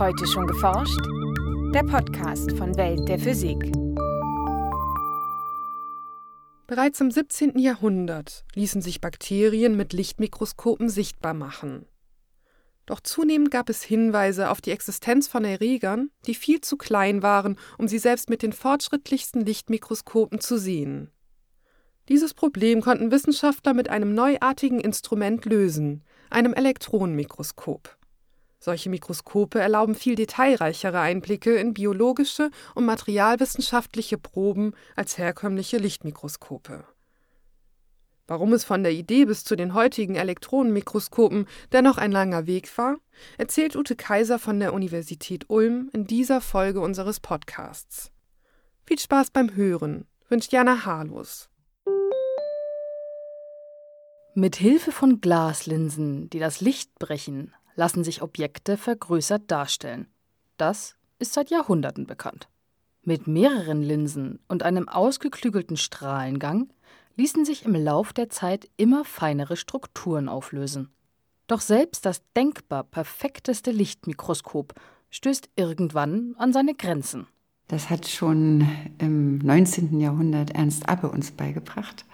Heute schon geforscht? Der Podcast von Welt der Physik. Bereits im 17. Jahrhundert ließen sich Bakterien mit Lichtmikroskopen sichtbar machen. Doch zunehmend gab es Hinweise auf die Existenz von Erregern, die viel zu klein waren, um sie selbst mit den fortschrittlichsten Lichtmikroskopen zu sehen. Dieses Problem konnten Wissenschaftler mit einem neuartigen Instrument lösen, einem Elektronenmikroskop. Solche Mikroskope erlauben viel detailreichere Einblicke in biologische und materialwissenschaftliche Proben als herkömmliche Lichtmikroskope. Warum es von der Idee bis zu den heutigen Elektronenmikroskopen dennoch ein langer Weg war, erzählt Ute Kaiser von der Universität Ulm in dieser Folge unseres Podcasts. Viel Spaß beim Hören, wünscht Jana Harlos. Mit Hilfe von Glaslinsen, die das Licht brechen, lassen sich Objekte vergrößert darstellen. Das ist seit Jahrhunderten bekannt. Mit mehreren Linsen und einem ausgeklügelten Strahlengang ließen sich im Lauf der Zeit immer feinere Strukturen auflösen. Doch selbst das denkbar perfekteste Lichtmikroskop stößt irgendwann an seine Grenzen. Das hat schon im 19. Jahrhundert Ernst Abbe uns beigebracht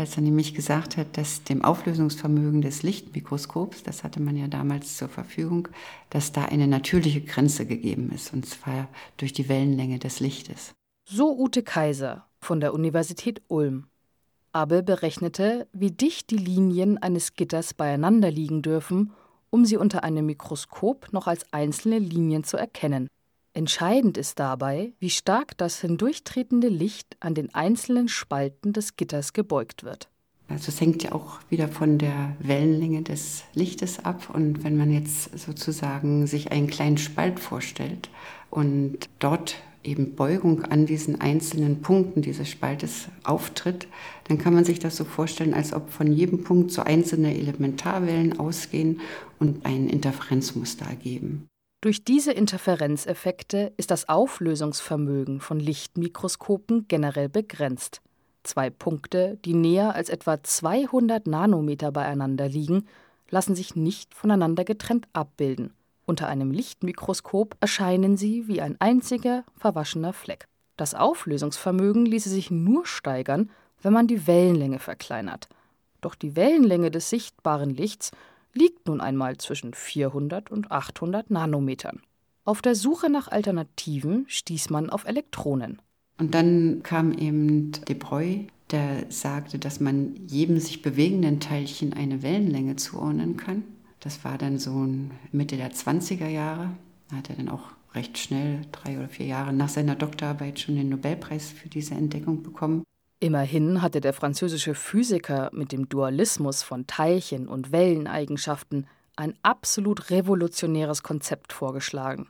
als er nämlich gesagt hat, dass dem Auflösungsvermögen des Lichtmikroskops, das hatte man ja damals zur Verfügung, dass da eine natürliche Grenze gegeben ist, und zwar durch die Wellenlänge des Lichtes. So Ute Kaiser von der Universität Ulm. Abel berechnete, wie dicht die Linien eines Gitters beieinander liegen dürfen, um sie unter einem Mikroskop noch als einzelne Linien zu erkennen. Entscheidend ist dabei, wie stark das hindurchtretende Licht an den einzelnen Spalten des Gitters gebeugt wird. Also es hängt ja auch wieder von der Wellenlänge des Lichtes ab. Und wenn man jetzt sozusagen sich einen kleinen Spalt vorstellt und dort eben Beugung an diesen einzelnen Punkten dieses Spaltes auftritt, dann kann man sich das so vorstellen, als ob von jedem Punkt so einzelne Elementarwellen ausgehen und ein Interferenzmuster ergeben. Durch diese Interferenzeffekte ist das Auflösungsvermögen von Lichtmikroskopen generell begrenzt. Zwei Punkte, die näher als etwa 200 Nanometer beieinander liegen, lassen sich nicht voneinander getrennt abbilden. Unter einem Lichtmikroskop erscheinen sie wie ein einziger verwaschener Fleck. Das Auflösungsvermögen ließe sich nur steigern, wenn man die Wellenlänge verkleinert. Doch die Wellenlänge des sichtbaren Lichts liegt nun einmal zwischen 400 und 800 Nanometern. Auf der Suche nach Alternativen stieß man auf Elektronen. Und dann kam eben De Broglie, der sagte, dass man jedem sich bewegenden Teilchen eine Wellenlänge zuordnen kann. Das war dann so Mitte der 20er Jahre. Da hat er dann auch recht schnell, drei oder vier Jahre nach seiner Doktorarbeit, schon den Nobelpreis für diese Entdeckung bekommen. Immerhin hatte der französische Physiker mit dem Dualismus von Teilchen- und Welleneigenschaften ein absolut revolutionäres Konzept vorgeschlagen.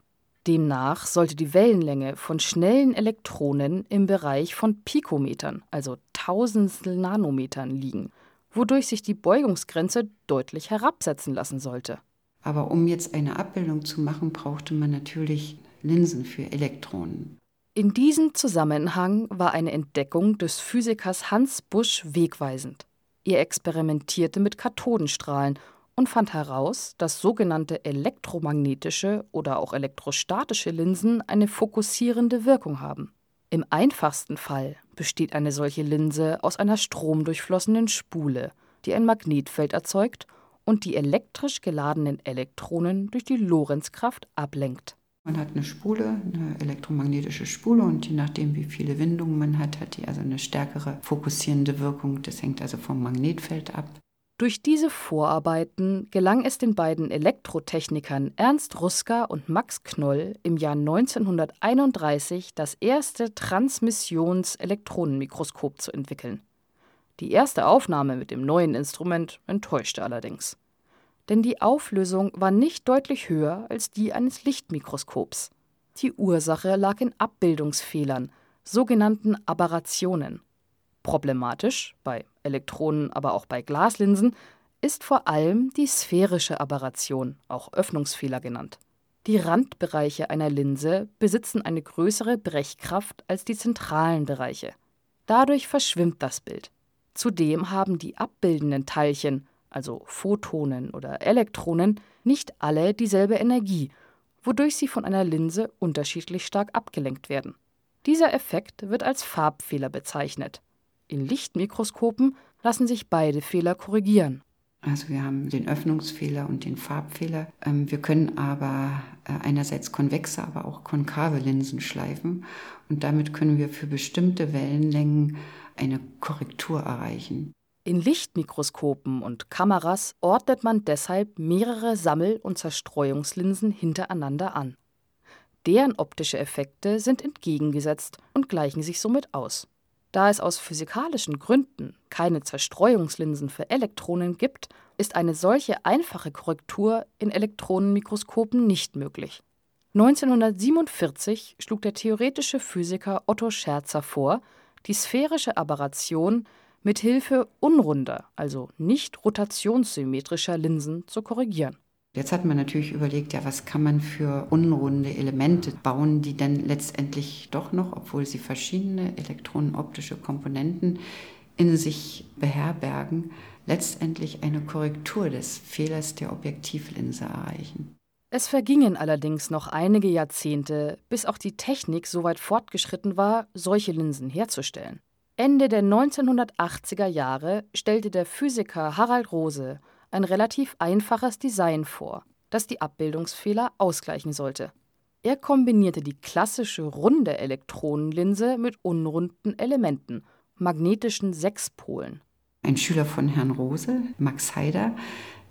Demnach sollte die Wellenlänge von schnellen Elektronen im Bereich von Pikometern, also Tausendstel Nanometern, liegen, wodurch sich die Beugungsgrenze deutlich herabsetzen lassen sollte. Aber um jetzt eine Abbildung zu machen, brauchte man natürlich Linsen für Elektronen. In diesem Zusammenhang war eine Entdeckung des Physikers Hans Busch wegweisend. Er experimentierte mit Kathodenstrahlen und fand heraus, dass sogenannte elektromagnetische oder auch elektrostatische Linsen eine fokussierende Wirkung haben. Im einfachsten Fall besteht eine solche Linse aus einer stromdurchflossenen Spule, die ein Magnetfeld erzeugt und die elektrisch geladenen Elektronen durch die Lorentzkraft ablenkt. Man hat eine Spule, eine elektromagnetische Spule und je nachdem, wie viele Windungen man hat, hat die also eine stärkere fokussierende Wirkung. Das hängt also vom Magnetfeld ab. Durch diese Vorarbeiten gelang es den beiden Elektrotechnikern Ernst Ruska und Max Knoll im Jahr 1931 das erste Transmissions-Elektronenmikroskop zu entwickeln. Die erste Aufnahme mit dem neuen Instrument enttäuschte allerdings denn die Auflösung war nicht deutlich höher als die eines Lichtmikroskops. Die Ursache lag in Abbildungsfehlern, sogenannten Aberrationen. Problematisch, bei Elektronen, aber auch bei Glaslinsen, ist vor allem die sphärische Aberration, auch Öffnungsfehler genannt. Die Randbereiche einer Linse besitzen eine größere Brechkraft als die zentralen Bereiche. Dadurch verschwimmt das Bild. Zudem haben die abbildenden Teilchen also Photonen oder Elektronen, nicht alle dieselbe Energie, wodurch sie von einer Linse unterschiedlich stark abgelenkt werden. Dieser Effekt wird als Farbfehler bezeichnet. In Lichtmikroskopen lassen sich beide Fehler korrigieren. Also wir haben den Öffnungsfehler und den Farbfehler. Ähm, wir können aber äh, einerseits konvexe, aber auch konkave Linsen schleifen und damit können wir für bestimmte Wellenlängen eine Korrektur erreichen. In Lichtmikroskopen und Kameras ordnet man deshalb mehrere Sammel- und Zerstreuungslinsen hintereinander an. Deren optische Effekte sind entgegengesetzt und gleichen sich somit aus. Da es aus physikalischen Gründen keine Zerstreuungslinsen für Elektronen gibt, ist eine solche einfache Korrektur in Elektronenmikroskopen nicht möglich. 1947 schlug der theoretische Physiker Otto Scherzer vor, die sphärische Aberration mit Hilfe unrunder, also nicht rotationssymmetrischer Linsen zu korrigieren Jetzt hat man natürlich überlegt, ja, was kann man für unrunde Elemente bauen, die dann letztendlich doch noch, obwohl sie verschiedene elektronenoptische Komponenten in sich beherbergen, letztendlich eine Korrektur des Fehlers der Objektivlinse erreichen. Es vergingen allerdings noch einige Jahrzehnte, bis auch die Technik so weit fortgeschritten war, solche Linsen herzustellen. Ende der 1980er Jahre stellte der Physiker Harald Rose ein relativ einfaches Design vor, das die Abbildungsfehler ausgleichen sollte. Er kombinierte die klassische runde Elektronenlinse mit unrunden Elementen, magnetischen Sechspolen. Ein Schüler von Herrn Rose, Max Haider,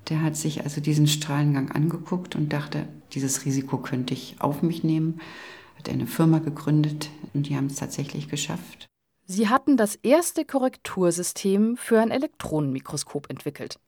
der hat sich also diesen Strahlengang angeguckt und dachte, dieses Risiko könnte ich auf mich nehmen, hat eine Firma gegründet und die haben es tatsächlich geschafft. Sie hatten das erste Korrektursystem für ein Elektronenmikroskop entwickelt.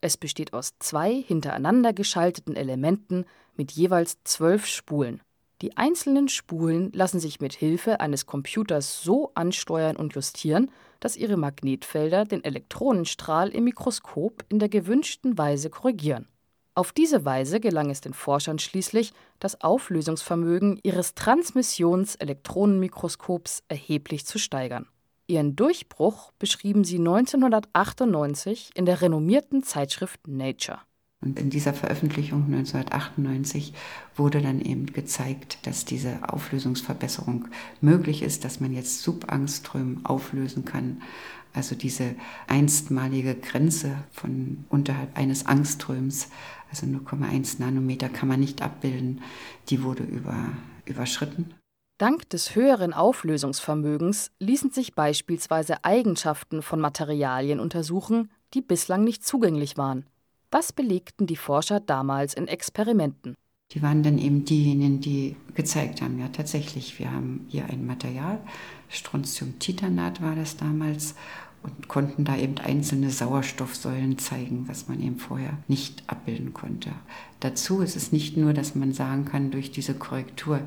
Es besteht aus zwei hintereinander geschalteten Elementen mit jeweils zwölf Spulen. Die einzelnen Spulen lassen sich mit Hilfe eines Computers so ansteuern und justieren, dass ihre Magnetfelder den Elektronenstrahl im Mikroskop in der gewünschten Weise korrigieren. Auf diese Weise gelang es den Forschern schließlich, das Auflösungsvermögen ihres Transmissionselektronenmikroskops erheblich zu steigern Ihren Durchbruch beschrieben sie 1998 in der renommierten Zeitschrift Nature. Und in dieser Veröffentlichung 1998 wurde dann eben gezeigt, dass diese Auflösungsverbesserung möglich ist, dass man jetzt Subangströme auflösen kann. Also diese einstmalige Grenze von unterhalb eines Angströms, also 0,1 Nanometer kann man nicht abbilden, die wurde über, überschritten. Dank des höheren Auflösungsvermögens ließen sich beispielsweise Eigenschaften von Materialien untersuchen, die bislang nicht zugänglich waren. Das belegten die Forscher damals in Experimenten. Die waren dann eben diejenigen, die gezeigt haben, ja tatsächlich, wir haben hier ein Material, Strontium-Titanat war das damals, und konnten da eben einzelne Sauerstoffsäulen zeigen, was man eben vorher nicht abbilden konnte. Dazu ist es nicht nur, dass man sagen kann, durch diese Korrektur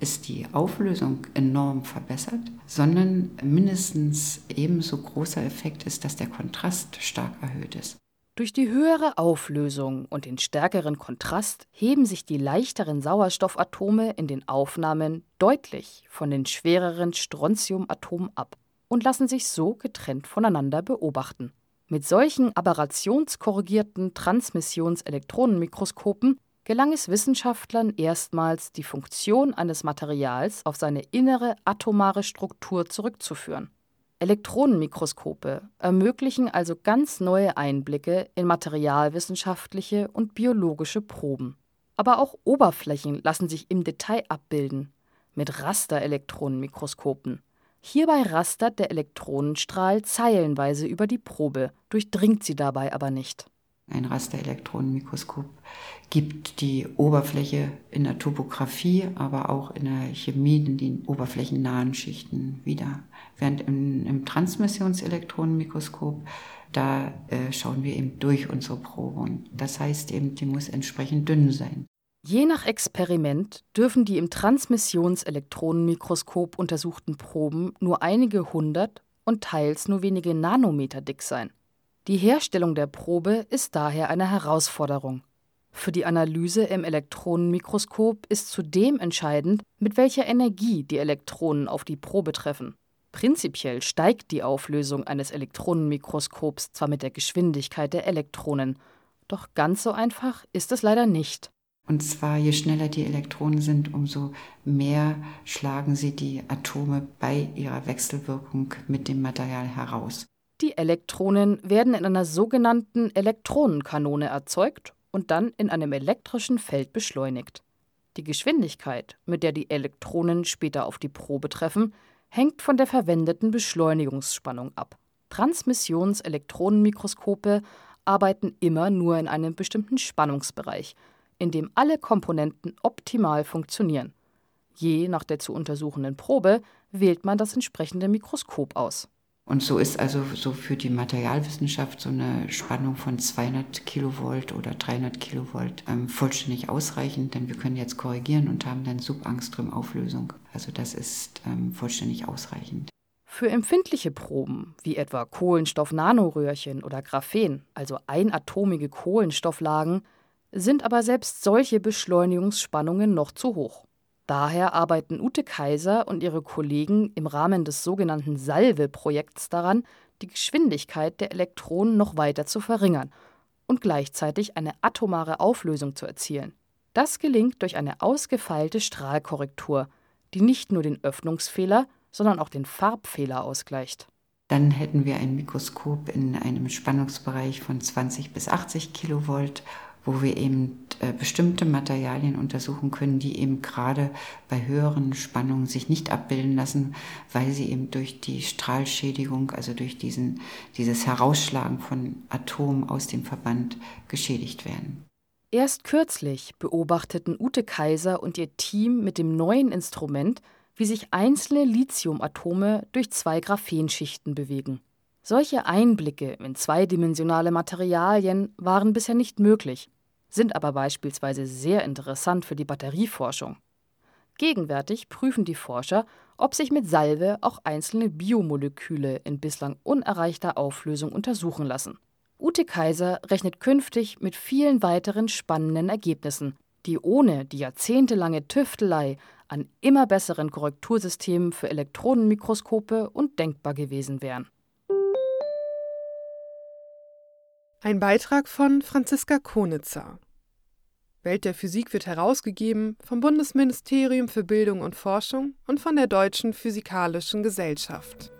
ist die Auflösung enorm verbessert, sondern mindestens ebenso großer Effekt ist, dass der Kontrast stark erhöht ist. Durch die höhere Auflösung und den stärkeren Kontrast heben sich die leichteren Sauerstoffatome in den Aufnahmen deutlich von den schwereren Strontiumatomen ab und lassen sich so getrennt voneinander beobachten. Mit solchen aberrationskorrigierten Transmissionselektronenmikroskopen gelang es Wissenschaftlern erstmals, die Funktion eines Materials auf seine innere atomare Struktur zurückzuführen. Elektronenmikroskope ermöglichen also ganz neue Einblicke in materialwissenschaftliche und biologische Proben. Aber auch Oberflächen lassen sich im Detail abbilden mit Rasterelektronenmikroskopen. Hierbei rastert der Elektronenstrahl zeilenweise über die Probe, durchdringt sie dabei aber nicht. Ein Rasterelektronenmikroskop gibt die Oberfläche in der Topographie, aber auch in der Chemie, in den oberflächennahen Schichten wieder. Während im, im Transmissionselektronenmikroskop, da äh, schauen wir eben durch unsere Probe. Und das heißt eben, die muss entsprechend dünn sein. Je nach Experiment dürfen die im Transmissionselektronenmikroskop untersuchten Proben nur einige hundert und teils nur wenige Nanometer dick sein. Die Herstellung der Probe ist daher eine Herausforderung. Für die Analyse im Elektronenmikroskop ist zudem entscheidend, mit welcher Energie die Elektronen auf die Probe treffen. Prinzipiell steigt die Auflösung eines Elektronenmikroskops zwar mit der Geschwindigkeit der Elektronen, doch ganz so einfach ist es leider nicht. Und zwar, je schneller die Elektronen sind, umso mehr schlagen sie die Atome bei ihrer Wechselwirkung mit dem Material heraus. Die Elektronen werden in einer sogenannten Elektronenkanone erzeugt und dann in einem elektrischen Feld beschleunigt. Die Geschwindigkeit, mit der die Elektronen später auf die Probe treffen, hängt von der verwendeten Beschleunigungsspannung ab. Transmissionselektronenmikroskope arbeiten immer nur in einem bestimmten Spannungsbereich – in dem alle Komponenten optimal funktionieren. Je nach der zu untersuchenden Probe wählt man das entsprechende Mikroskop aus. Und so ist also so für die Materialwissenschaft so eine Spannung von 200 Kilovolt oder 300 Kilovolt ähm, vollständig ausreichend, denn wir können jetzt korrigieren und haben dann Subangström-Auflösung. Also das ist ähm, vollständig ausreichend. Für empfindliche Proben, wie etwa Kohlenstoff-Nanoröhrchen oder Graphen, also einatomige Kohlenstofflagen, sind aber selbst solche Beschleunigungsspannungen noch zu hoch. Daher arbeiten Ute Kaiser und ihre Kollegen im Rahmen des sogenannten Salve-Projekts daran, die Geschwindigkeit der Elektronen noch weiter zu verringern und gleichzeitig eine atomare Auflösung zu erzielen. Das gelingt durch eine ausgefeilte Strahlkorrektur, die nicht nur den Öffnungsfehler, sondern auch den Farbfehler ausgleicht. Dann hätten wir ein Mikroskop in einem Spannungsbereich von 20 bis 80 Kilovolt wo wir eben bestimmte Materialien untersuchen können, die eben gerade bei höheren Spannungen sich nicht abbilden lassen, weil sie eben durch die Strahlschädigung, also durch diesen, dieses Herausschlagen von Atomen aus dem Verband geschädigt werden. Erst kürzlich beobachteten Ute Kaiser und ihr Team mit dem neuen Instrument, wie sich einzelne Lithiumatome durch zwei Graphenschichten bewegen. Solche Einblicke in zweidimensionale Materialien waren bisher nicht möglich sind aber beispielsweise sehr interessant für die Batterieforschung. Gegenwärtig prüfen die Forscher, ob sich mit Salve auch einzelne Biomoleküle in bislang unerreichter Auflösung untersuchen lassen. Ute Kaiser rechnet künftig mit vielen weiteren spannenden Ergebnissen, die ohne die jahrzehntelange Tüftelei an immer besseren Korrektursystemen für Elektronenmikroskope undenkbar gewesen wären. Ein Beitrag von Franziska Konitzer. Welt der Physik wird herausgegeben vom Bundesministerium für Bildung und Forschung und von der Deutschen Physikalischen Gesellschaft.